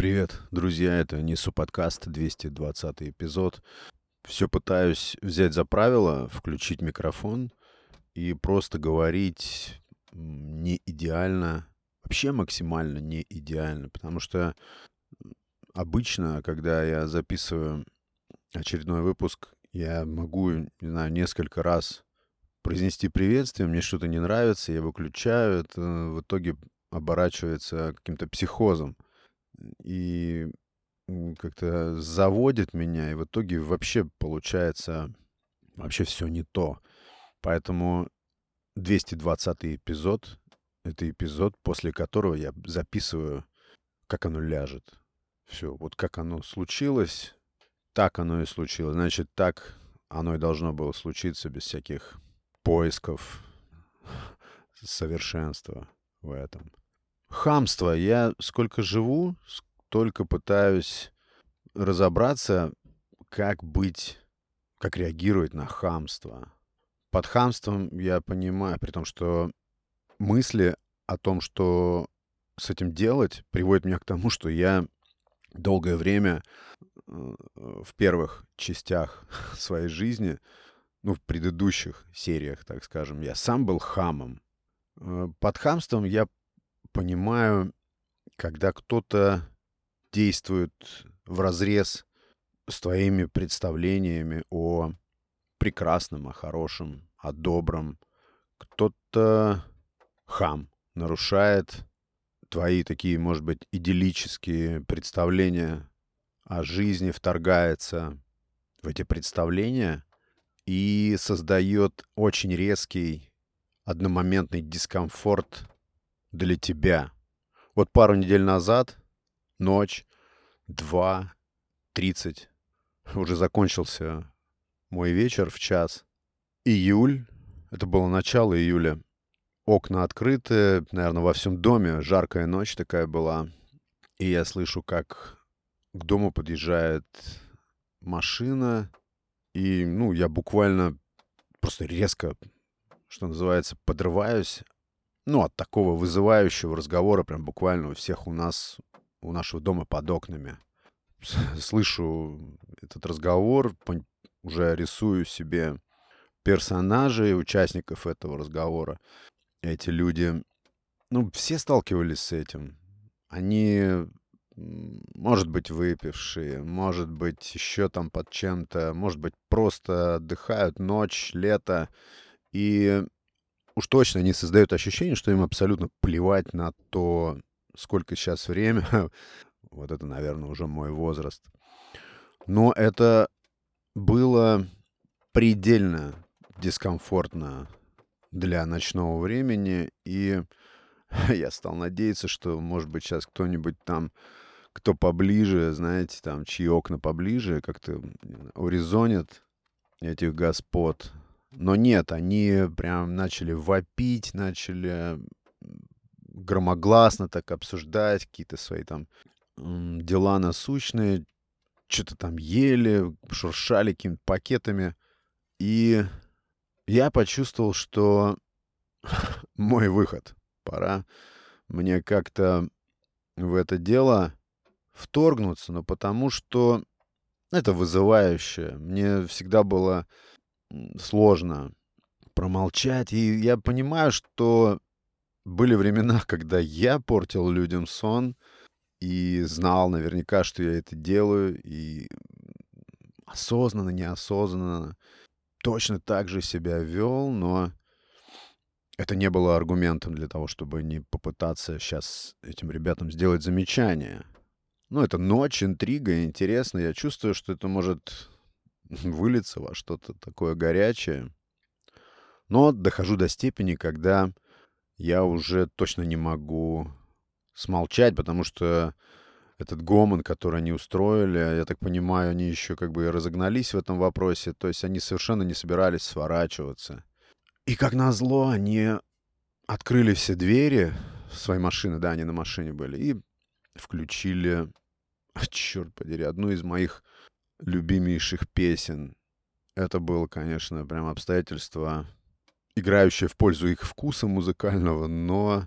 Привет, друзья, это Несу подкаст, 220 эпизод. Все пытаюсь взять за правило, включить микрофон и просто говорить не идеально, вообще максимально не идеально, потому что обычно, когда я записываю очередной выпуск, я могу, не знаю, несколько раз произнести приветствие, мне что-то не нравится, я выключаю, это в итоге оборачивается каким-то психозом. И как-то заводит меня, и в итоге вообще получается вообще все не то. Поэтому 220 эпизод — это эпизод, после которого я записываю, как оно ляжет. Все, вот как оно случилось, так оно и случилось. Значит, так оно и должно было случиться без всяких поисков совершенства в этом. Хамство. Я сколько живу, столько пытаюсь разобраться, как быть, как реагировать на хамство. Под хамством я понимаю, при том, что мысли о том, что с этим делать, приводят меня к тому, что я долгое время э, в первых частях своей жизни, ну, в предыдущих сериях, так скажем, я сам был хамом. Э, под хамством я понимаю, когда кто-то действует в разрез с твоими представлениями о прекрасном, о хорошем, о добром. Кто-то хам, нарушает твои такие, может быть, идиллические представления о жизни, вторгается в эти представления и создает очень резкий одномоментный дискомфорт для тебя. Вот пару недель назад, ночь, два, тридцать, уже закончился мой вечер в час. Июль, это было начало июля, окна открыты, наверное, во всем доме, жаркая ночь такая была. И я слышу, как к дому подъезжает машина, и, ну, я буквально просто резко, что называется, подрываюсь ну, от такого вызывающего разговора прям буквально у всех у нас, у нашего дома под окнами. Слышу этот разговор, уже рисую себе персонажей, участников этого разговора. Эти люди, ну, все сталкивались с этим. Они, может быть, выпившие, может быть, еще там под чем-то, может быть, просто отдыхают ночь, лето. И уж точно не создают ощущение, что им абсолютно плевать на то, сколько сейчас время. вот это, наверное, уже мой возраст. Но это было предельно дискомфортно для ночного времени, и я стал надеяться, что, может быть, сейчас кто-нибудь там, кто поближе, знаете, там, чьи окна поближе, как-то урезонит этих господ, но нет, они прям начали вопить, начали громогласно так обсуждать какие-то свои там дела насущные, что-то там ели, шуршали какими-то пакетами. И я почувствовал, что мой выход. Пора мне как-то в это дело вторгнуться, но потому что это вызывающе. Мне всегда было сложно промолчать. И я понимаю, что были времена, когда я портил людям сон и знал наверняка, что я это делаю, и осознанно, неосознанно точно так же себя вел, но это не было аргументом для того, чтобы не попытаться сейчас этим ребятам сделать замечание. Ну, это ночь, интрига, интересно. Я чувствую, что это может вылиться во что-то такое горячее. Но дохожу до степени, когда я уже точно не могу смолчать, потому что этот гомон, который они устроили, я так понимаю, они еще как бы разогнались в этом вопросе, то есть они совершенно не собирались сворачиваться. И как назло, они открыли все двери своей машины, да, они на машине были, и включили, черт подери, одну из моих любимейших песен. Это было, конечно, прям обстоятельство, играющее в пользу их вкуса музыкального, но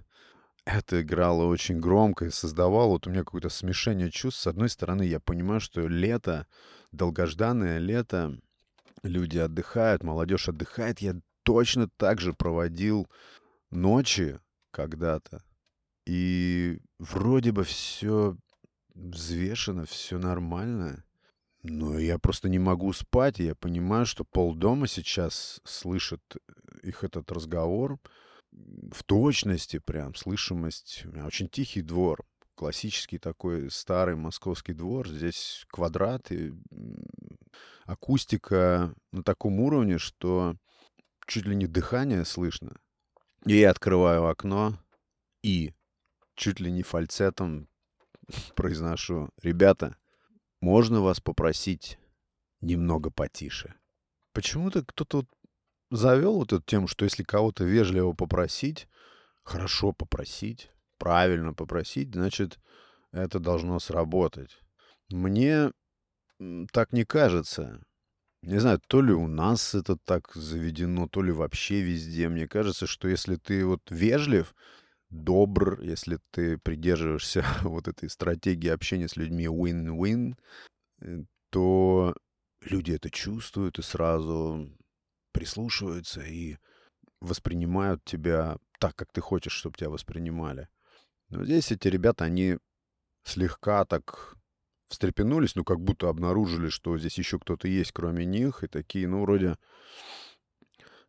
это играло очень громко и создавало вот у меня какое-то смешение чувств. С одной стороны, я понимаю, что лето, долгожданное лето, люди отдыхают, молодежь отдыхает. Я точно так же проводил ночи когда-то. И вроде бы все взвешено, все нормально. Но я просто не могу спать, и я понимаю, что полдома сейчас слышит их этот разговор в точности прям, слышимость. Очень тихий двор, классический такой старый московский двор. Здесь квадраты, акустика на таком уровне, что чуть ли не дыхание слышно. И я открываю окно и чуть ли не фальцетом произношу, ребята, можно вас попросить немного потише? Почему-то кто-то вот завел вот эту тему, что если кого-то вежливо попросить, хорошо попросить, правильно попросить, значит, это должно сработать. Мне так не кажется. Не знаю, то ли у нас это так заведено, то ли вообще везде. Мне кажется, что если ты вот вежлив, добр, если ты придерживаешься вот этой стратегии общения с людьми win-win, э, то люди это чувствуют и сразу прислушиваются и воспринимают тебя так, как ты хочешь, чтобы тебя воспринимали. Но здесь эти ребята, они слегка так встрепенулись, ну, как будто обнаружили, что здесь еще кто-то есть, кроме них, и такие, ну, вроде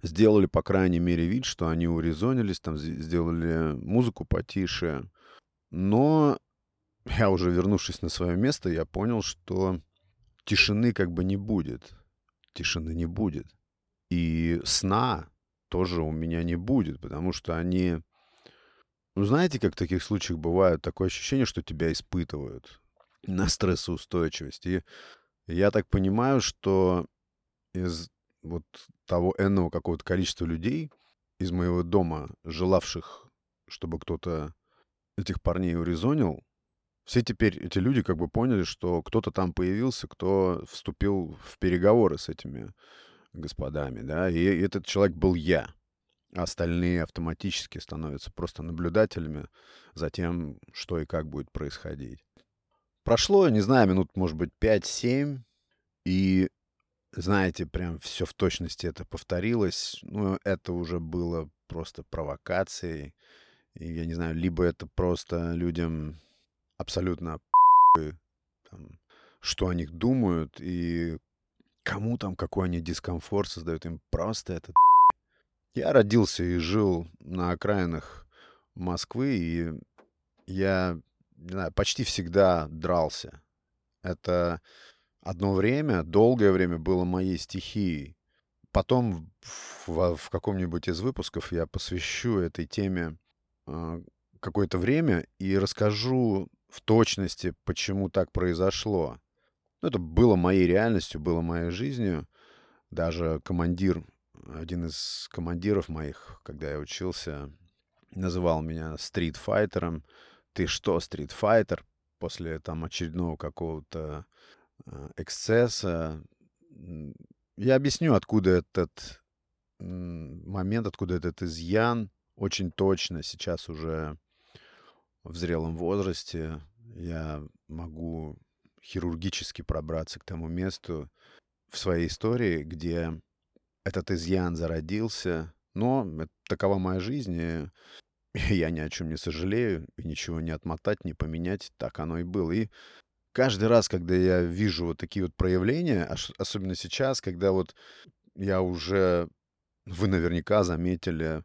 сделали, по крайней мере, вид, что они урезонились, там сделали музыку потише. Но я уже вернувшись на свое место, я понял, что тишины как бы не будет. Тишины не будет. И сна тоже у меня не будет, потому что они... Ну, знаете, как в таких случаях бывает такое ощущение, что тебя испытывают на стрессоустойчивость. И я так понимаю, что из вот того энного какого-то количества людей из моего дома, желавших, чтобы кто-то этих парней урезонил, все теперь эти люди как бы поняли, что кто-то там появился, кто вступил в переговоры с этими господами, да, и этот человек был я. Остальные автоматически становятся просто наблюдателями за тем, что и как будет происходить. Прошло, не знаю, минут, может быть, 5-7, и знаете, прям все в точности это повторилось. Ну, это уже было просто провокацией. И я не знаю, либо это просто людям абсолютно там, что о них думают и кому там какой они дискомфорт создают. Им просто это Я родился и жил на окраинах Москвы, и я не знаю, почти всегда дрался. Это одно время, долгое время было моей стихией. Потом в, в каком-нибудь из выпусков я посвящу этой теме э, какое-то время и расскажу в точности, почему так произошло. Ну, это было моей реальностью, было моей жизнью. Даже командир, один из командиров моих, когда я учился, называл меня стритфайтером. Ты что, стритфайтер? После там очередного какого-то эксцесса. Я объясню, откуда этот момент, откуда этот изъян. Очень точно сейчас уже в зрелом возрасте я могу хирургически пробраться к тому месту в своей истории, где этот изъян зародился. Но такова моя жизнь, и я ни о чем не сожалею, и ничего не отмотать, не поменять. Так оно и было. И каждый раз, когда я вижу вот такие вот проявления, особенно сейчас, когда вот я уже, вы наверняка заметили,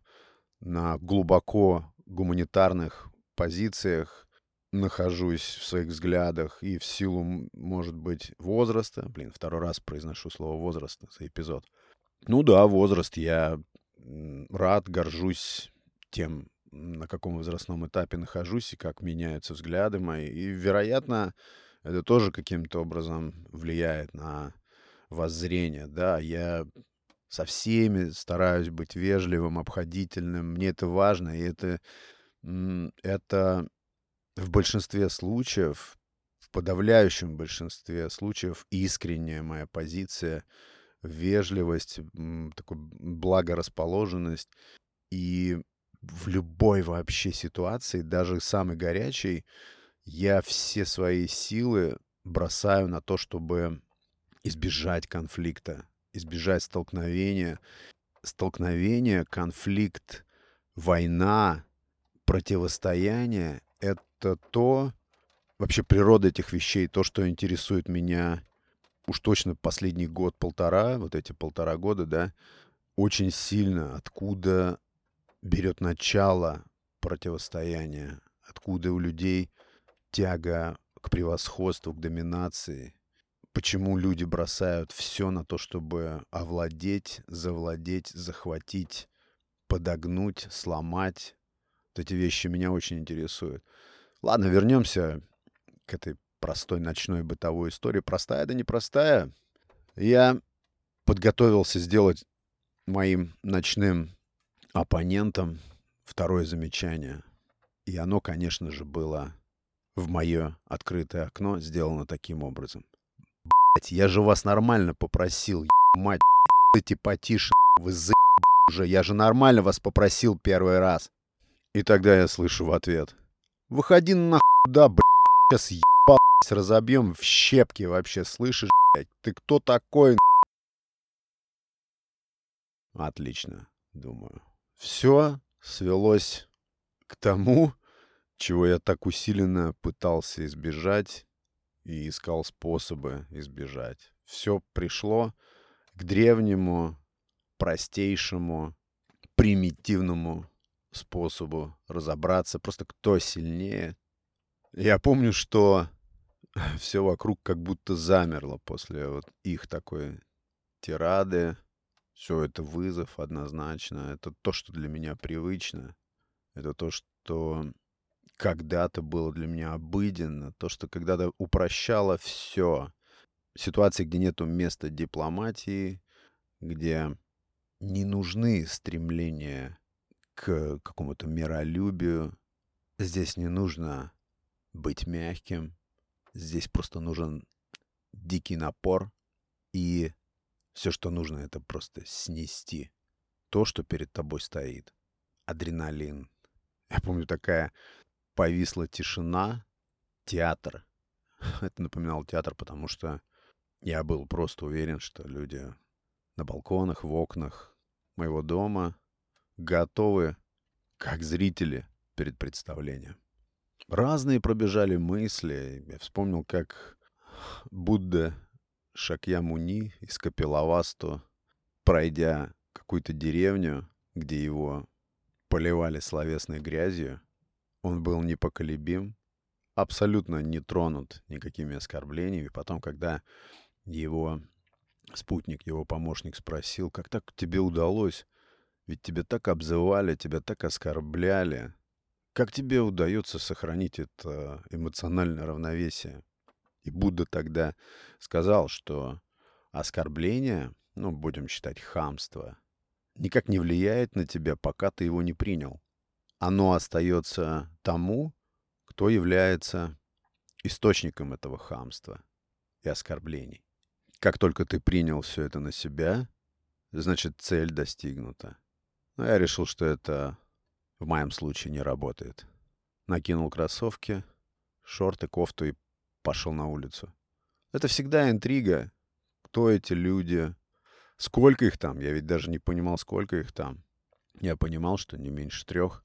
на глубоко гуманитарных позициях нахожусь в своих взглядах и в силу, может быть, возраста, блин, второй раз произношу слово возраста за эпизод. Ну да, возраст, я рад, горжусь тем, на каком возрастном этапе нахожусь и как меняются взгляды мои. И, вероятно, это тоже каким-то образом влияет на воззрение, да, я со всеми стараюсь быть вежливым, обходительным, мне это важно, и это, это в большинстве случаев, в подавляющем большинстве случаев искренняя моя позиция, вежливость, такой благорасположенность, и в любой вообще ситуации, даже самой горячей, я все свои силы бросаю на то, чтобы избежать конфликта, избежать столкновения. Столкновение, конфликт, война, противостояние — это то, вообще природа этих вещей, то, что интересует меня уж точно последний год-полтора, вот эти полтора года, да, очень сильно, откуда берет начало противостояние, откуда у людей тяга к превосходству, к доминации, почему люди бросают все на то, чтобы овладеть, завладеть, захватить, подогнуть, сломать. Вот эти вещи меня очень интересуют. Ладно, вернемся к этой простой ночной бытовой истории. Простая да непростая. Я подготовился сделать моим ночным оппонентам второе замечание. И оно, конечно же, было в мое открытое окно сделано таким образом. Блять, я же вас нормально попросил, мать, эти потише, вы за уже, я же нормально вас попросил первый раз. И тогда я слышу в ответ. Выходи нахуй, да, блядь, сейчас ебать, разобьем в щепки вообще, слышишь, блядь, ты кто такой, Отлично, думаю. Все свелось к тому, чего я так усиленно пытался избежать и искал способы избежать. Все пришло к древнему, простейшему, примитивному способу разобраться, просто кто сильнее. Я помню, что все вокруг как будто замерло после вот их такой тирады. Все это вызов однозначно. Это то, что для меня привычно. Это то, что когда-то было для меня обыденно, то, что когда-то упрощало все. Ситуации, где нету места дипломатии, где не нужны стремления к какому-то миролюбию. Здесь не нужно быть мягким. Здесь просто нужен дикий напор. И все, что нужно, это просто снести то, что перед тобой стоит. Адреналин. Я помню, такая повисла тишина, театр. Это напоминал театр, потому что я был просто уверен, что люди на балконах, в окнах моего дома готовы, как зрители перед представлением. Разные пробежали мысли. Я вспомнил, как Будда Шакьямуни из Капилавасту, пройдя какую-то деревню, где его поливали словесной грязью, он был непоколебим, абсолютно не тронут никакими оскорблениями. Потом, когда его спутник, его помощник спросил, как так тебе удалось? Ведь тебя так обзывали, тебя так оскорбляли. Как тебе удается сохранить это эмоциональное равновесие? И Будда тогда сказал, что оскорбление, ну, будем считать хамство, никак не влияет на тебя, пока ты его не принял оно остается тому, кто является источником этого хамства и оскорблений. Как только ты принял все это на себя, значит цель достигнута. Но я решил, что это в моем случае не работает. Накинул кроссовки, шорты, кофту и пошел на улицу. Это всегда интрига. Кто эти люди? Сколько их там? Я ведь даже не понимал, сколько их там. Я понимал, что не меньше трех.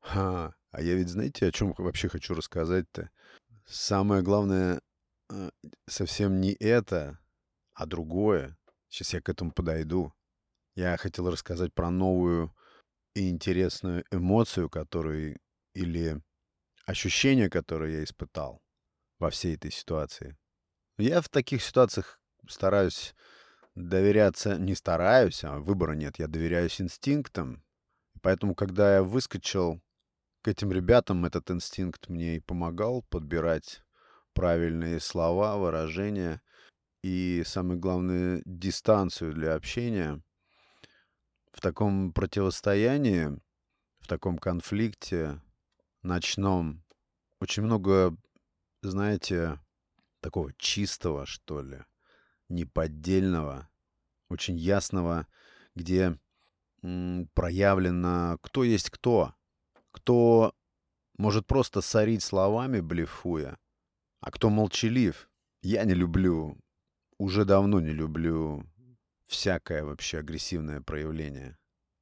Ха, а я ведь знаете, о чем вообще хочу рассказать-то? Самое главное э, совсем не это, а другое. Сейчас я к этому подойду. Я хотел рассказать про новую и интересную эмоцию, которую или ощущение, которое я испытал во всей этой ситуации. Я в таких ситуациях стараюсь доверяться, не стараюсь, а выбора нет, я доверяюсь инстинктам. Поэтому, когда я выскочил к этим ребятам этот инстинкт мне и помогал подбирать правильные слова, выражения и, самое главное, дистанцию для общения. В таком противостоянии, в таком конфликте ночном очень много, знаете, такого чистого, что ли, неподдельного, очень ясного, где проявлено кто есть кто. Кто может просто сорить словами, блефуя, а кто молчалив. Я не люблю, уже давно не люблю всякое вообще агрессивное проявление.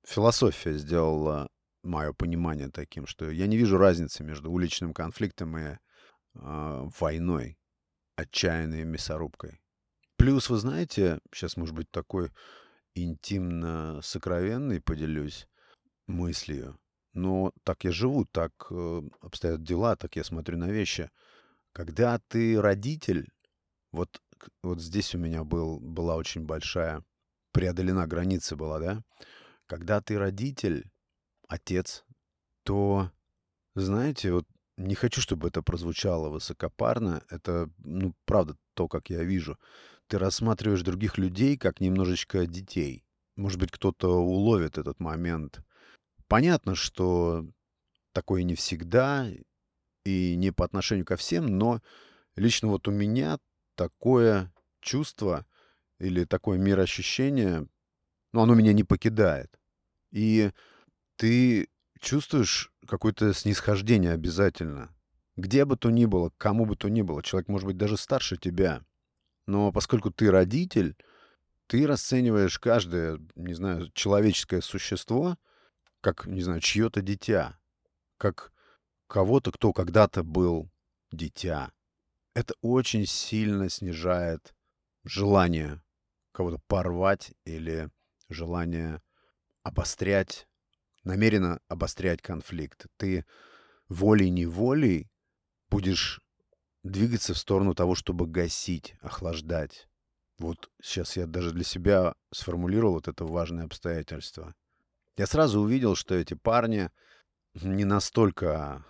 Философия сделала мое понимание таким, что я не вижу разницы между уличным конфликтом и э, войной, отчаянной мясорубкой. Плюс, вы знаете, сейчас, может быть, такой интимно сокровенный поделюсь мыслью, но так я живу, так э, обстоят дела, так я смотрю на вещи. Когда ты родитель, вот, вот здесь у меня был, была очень большая, преодолена граница была, да? Когда ты родитель, отец, то, знаете, вот не хочу, чтобы это прозвучало высокопарно. Это, ну, правда, то, как я вижу. Ты рассматриваешь других людей как немножечко детей. Может быть, кто-то уловит этот момент. Понятно, что такое не всегда и не по отношению ко всем, но лично вот у меня такое чувство или такое мироощущение, ну, оно меня не покидает. И ты чувствуешь какое-то снисхождение обязательно. Где бы то ни было, кому бы то ни было. Человек может быть даже старше тебя. Но поскольку ты родитель, ты расцениваешь каждое, не знаю, человеческое существо как, не знаю, чье-то дитя. Как кого-то, кто когда-то был дитя. Это очень сильно снижает желание кого-то порвать или желание обострять намеренно обострять конфликт. Ты волей-неволей будешь двигаться в сторону того, чтобы гасить, охлаждать. Вот сейчас я даже для себя сформулировал вот это важное обстоятельство. Я сразу увидел, что эти парни не настолько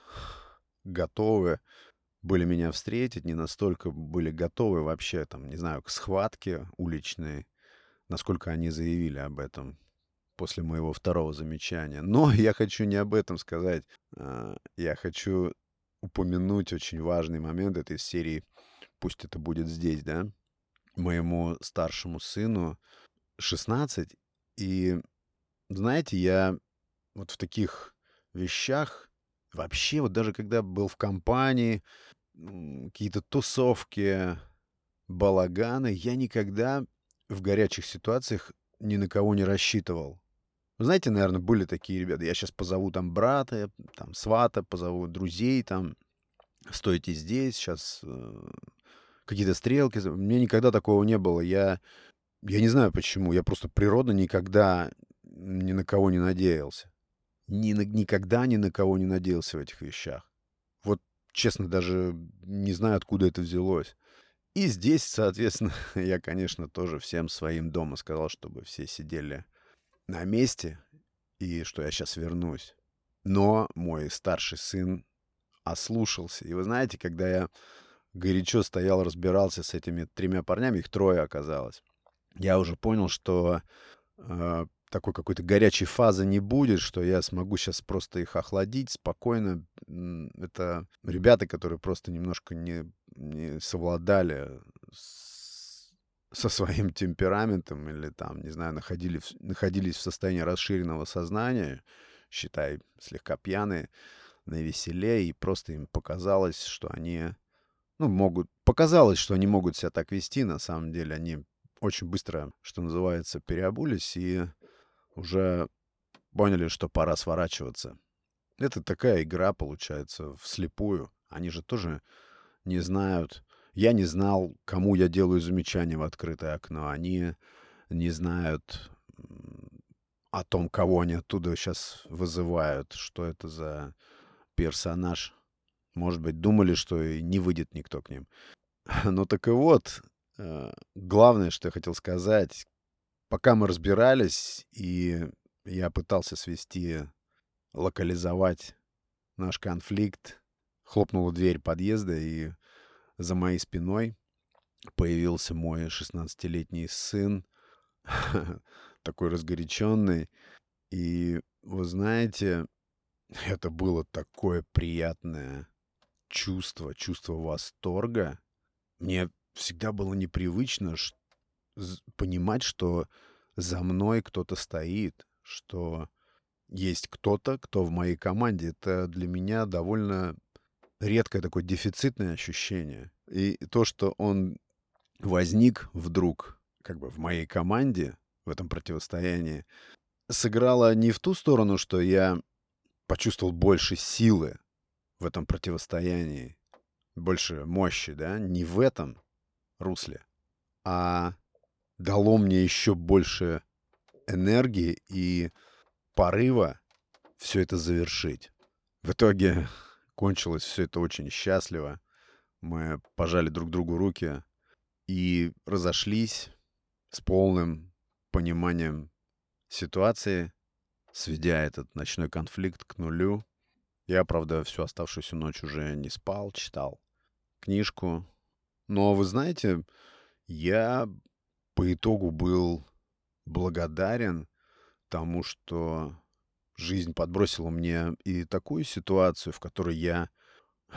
готовы были меня встретить, не настолько были готовы вообще, там, не знаю, к схватке уличной, насколько они заявили об этом после моего второго замечания. Но я хочу не об этом сказать. А, я хочу упомянуть очень важный момент этой серии. Пусть это будет здесь, да? Моему старшему сыну 16. И, знаете, я вот в таких вещах вообще, вот даже когда был в компании, какие-то тусовки, балаганы, я никогда в горячих ситуациях ни на кого не рассчитывал. Вы знаете, наверное, были такие ребята. Я сейчас позову там брата, там свата, позову друзей, там стойте здесь, сейчас э, какие-то стрелки. У меня никогда такого не было. Я, я не знаю почему. Я просто природно никогда ни на кого не надеялся. Ни, никогда ни на кого не надеялся в этих вещах. Вот, честно, даже не знаю, откуда это взялось. И здесь, соответственно, я, конечно, тоже всем своим дома сказал, чтобы все сидели на месте и что я сейчас вернусь. Но мой старший сын ослушался. И вы знаете, когда я горячо стоял, разбирался с этими тремя парнями, их трое оказалось, я уже понял, что э, такой какой-то горячей фазы не будет, что я смогу сейчас просто их охладить спокойно. Это ребята, которые просто немножко не, не совладали с со своим темпераментом или там, не знаю, находили, находились в состоянии расширенного сознания, считай, слегка пьяные, на веселе, и просто им показалось, что они, ну, могут, показалось, что они могут себя так вести, на самом деле они очень быстро, что называется, переобулись и уже поняли, что пора сворачиваться. Это такая игра, получается, вслепую. Они же тоже не знают, я не знал, кому я делаю замечание в открытое окно. Они не знают о том, кого они оттуда сейчас вызывают, что это за персонаж. Может быть, думали, что и не выйдет никто к ним. Ну так и вот, э, главное, что я хотел сказать, пока мы разбирались, и я пытался свести, локализовать наш конфликт, хлопнула дверь подъезда, и за моей спиной появился мой 16-летний сын, такой разгоряченный. И вы знаете, это было такое приятное чувство, чувство восторга. Мне всегда было непривычно понимать, что за мной кто-то стоит, что есть кто-то, кто в моей команде. Это для меня довольно редкое такое дефицитное ощущение. И то, что он возник вдруг как бы в моей команде, в этом противостоянии, сыграло не в ту сторону, что я почувствовал больше силы в этом противостоянии, больше мощи, да, не в этом русле, а дало мне еще больше энергии и порыва все это завершить. В итоге кончилось все это очень счастливо. Мы пожали друг другу руки и разошлись с полным пониманием ситуации, сведя этот ночной конфликт к нулю. Я, правда, всю оставшуюся ночь уже не спал, читал книжку. Но вы знаете, я по итогу был благодарен тому, что жизнь подбросила мне и такую ситуацию, в которой я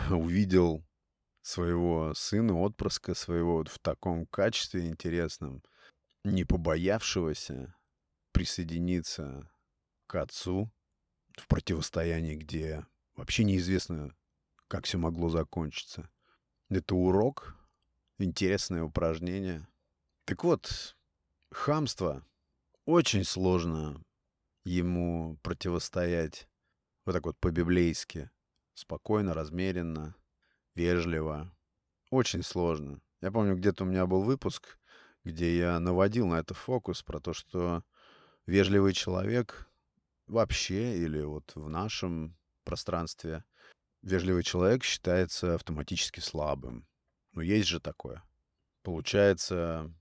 увидел своего сына, отпрыска своего вот в таком качестве интересном, не побоявшегося присоединиться к отцу в противостоянии, где вообще неизвестно, как все могло закончиться. Это урок, интересное упражнение. Так вот, хамство очень сложно ему противостоять вот так вот по-библейски. Спокойно, размеренно, вежливо. Очень сложно. Я помню, где-то у меня был выпуск, где я наводил на это фокус про то, что вежливый человек вообще или вот в нашем пространстве вежливый человек считается автоматически слабым. Но есть же такое. Получается,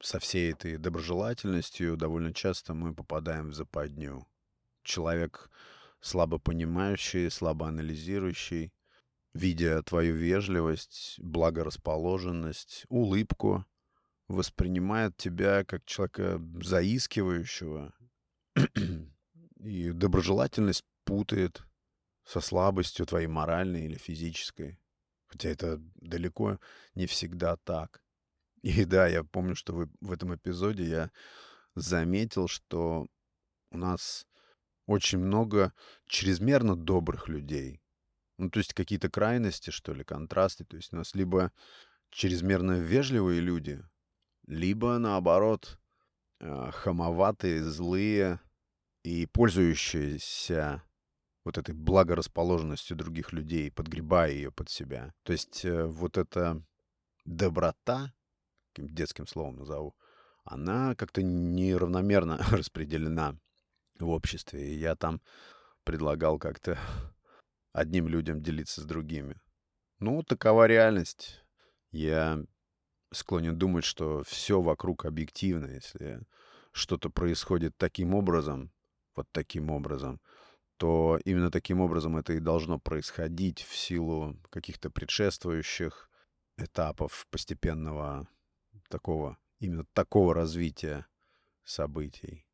со всей этой доброжелательностью довольно часто мы попадаем в западню. Человек слабо понимающий, слабо анализирующий, видя твою вежливость, благорасположенность, улыбку, воспринимает тебя как человека заискивающего, и доброжелательность путает со слабостью твоей моральной или физической. Хотя это далеко не всегда так. И да, я помню, что вы, в этом эпизоде я заметил, что у нас очень много чрезмерно добрых людей. Ну, то есть какие-то крайности, что ли, контрасты. То есть у нас либо чрезмерно вежливые люди, либо, наоборот, э, хамоватые, злые и пользующиеся вот этой благорасположенностью других людей, подгребая ее под себя. То есть э, вот эта доброта, таким детским словом назову, она как-то неравномерно распределена в обществе. И я там предлагал как-то одним людям делиться с другими. Ну, такова реальность. Я склонен думать, что все вокруг объективно. Если что-то происходит таким образом, вот таким образом, то именно таким образом это и должно происходить в силу каких-то предшествующих этапов постепенного такого, именно такого развития событий.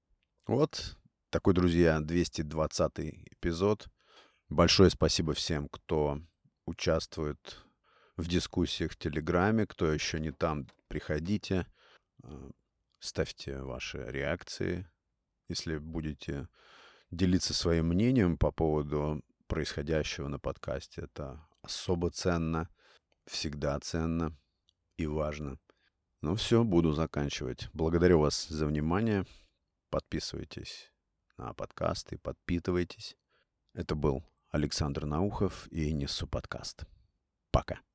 Вот такой, друзья, 220 эпизод. Большое спасибо всем, кто участвует в дискуссиях в Телеграме. Кто еще не там, приходите, э, ставьте ваши реакции. Если будете делиться своим мнением по поводу происходящего на подкасте, это особо ценно, всегда ценно и важно. Ну все, буду заканчивать. Благодарю вас за внимание. Подписывайтесь на подкасты, подпитывайтесь. Это был Александр Наухов и Несу подкаст. Пока.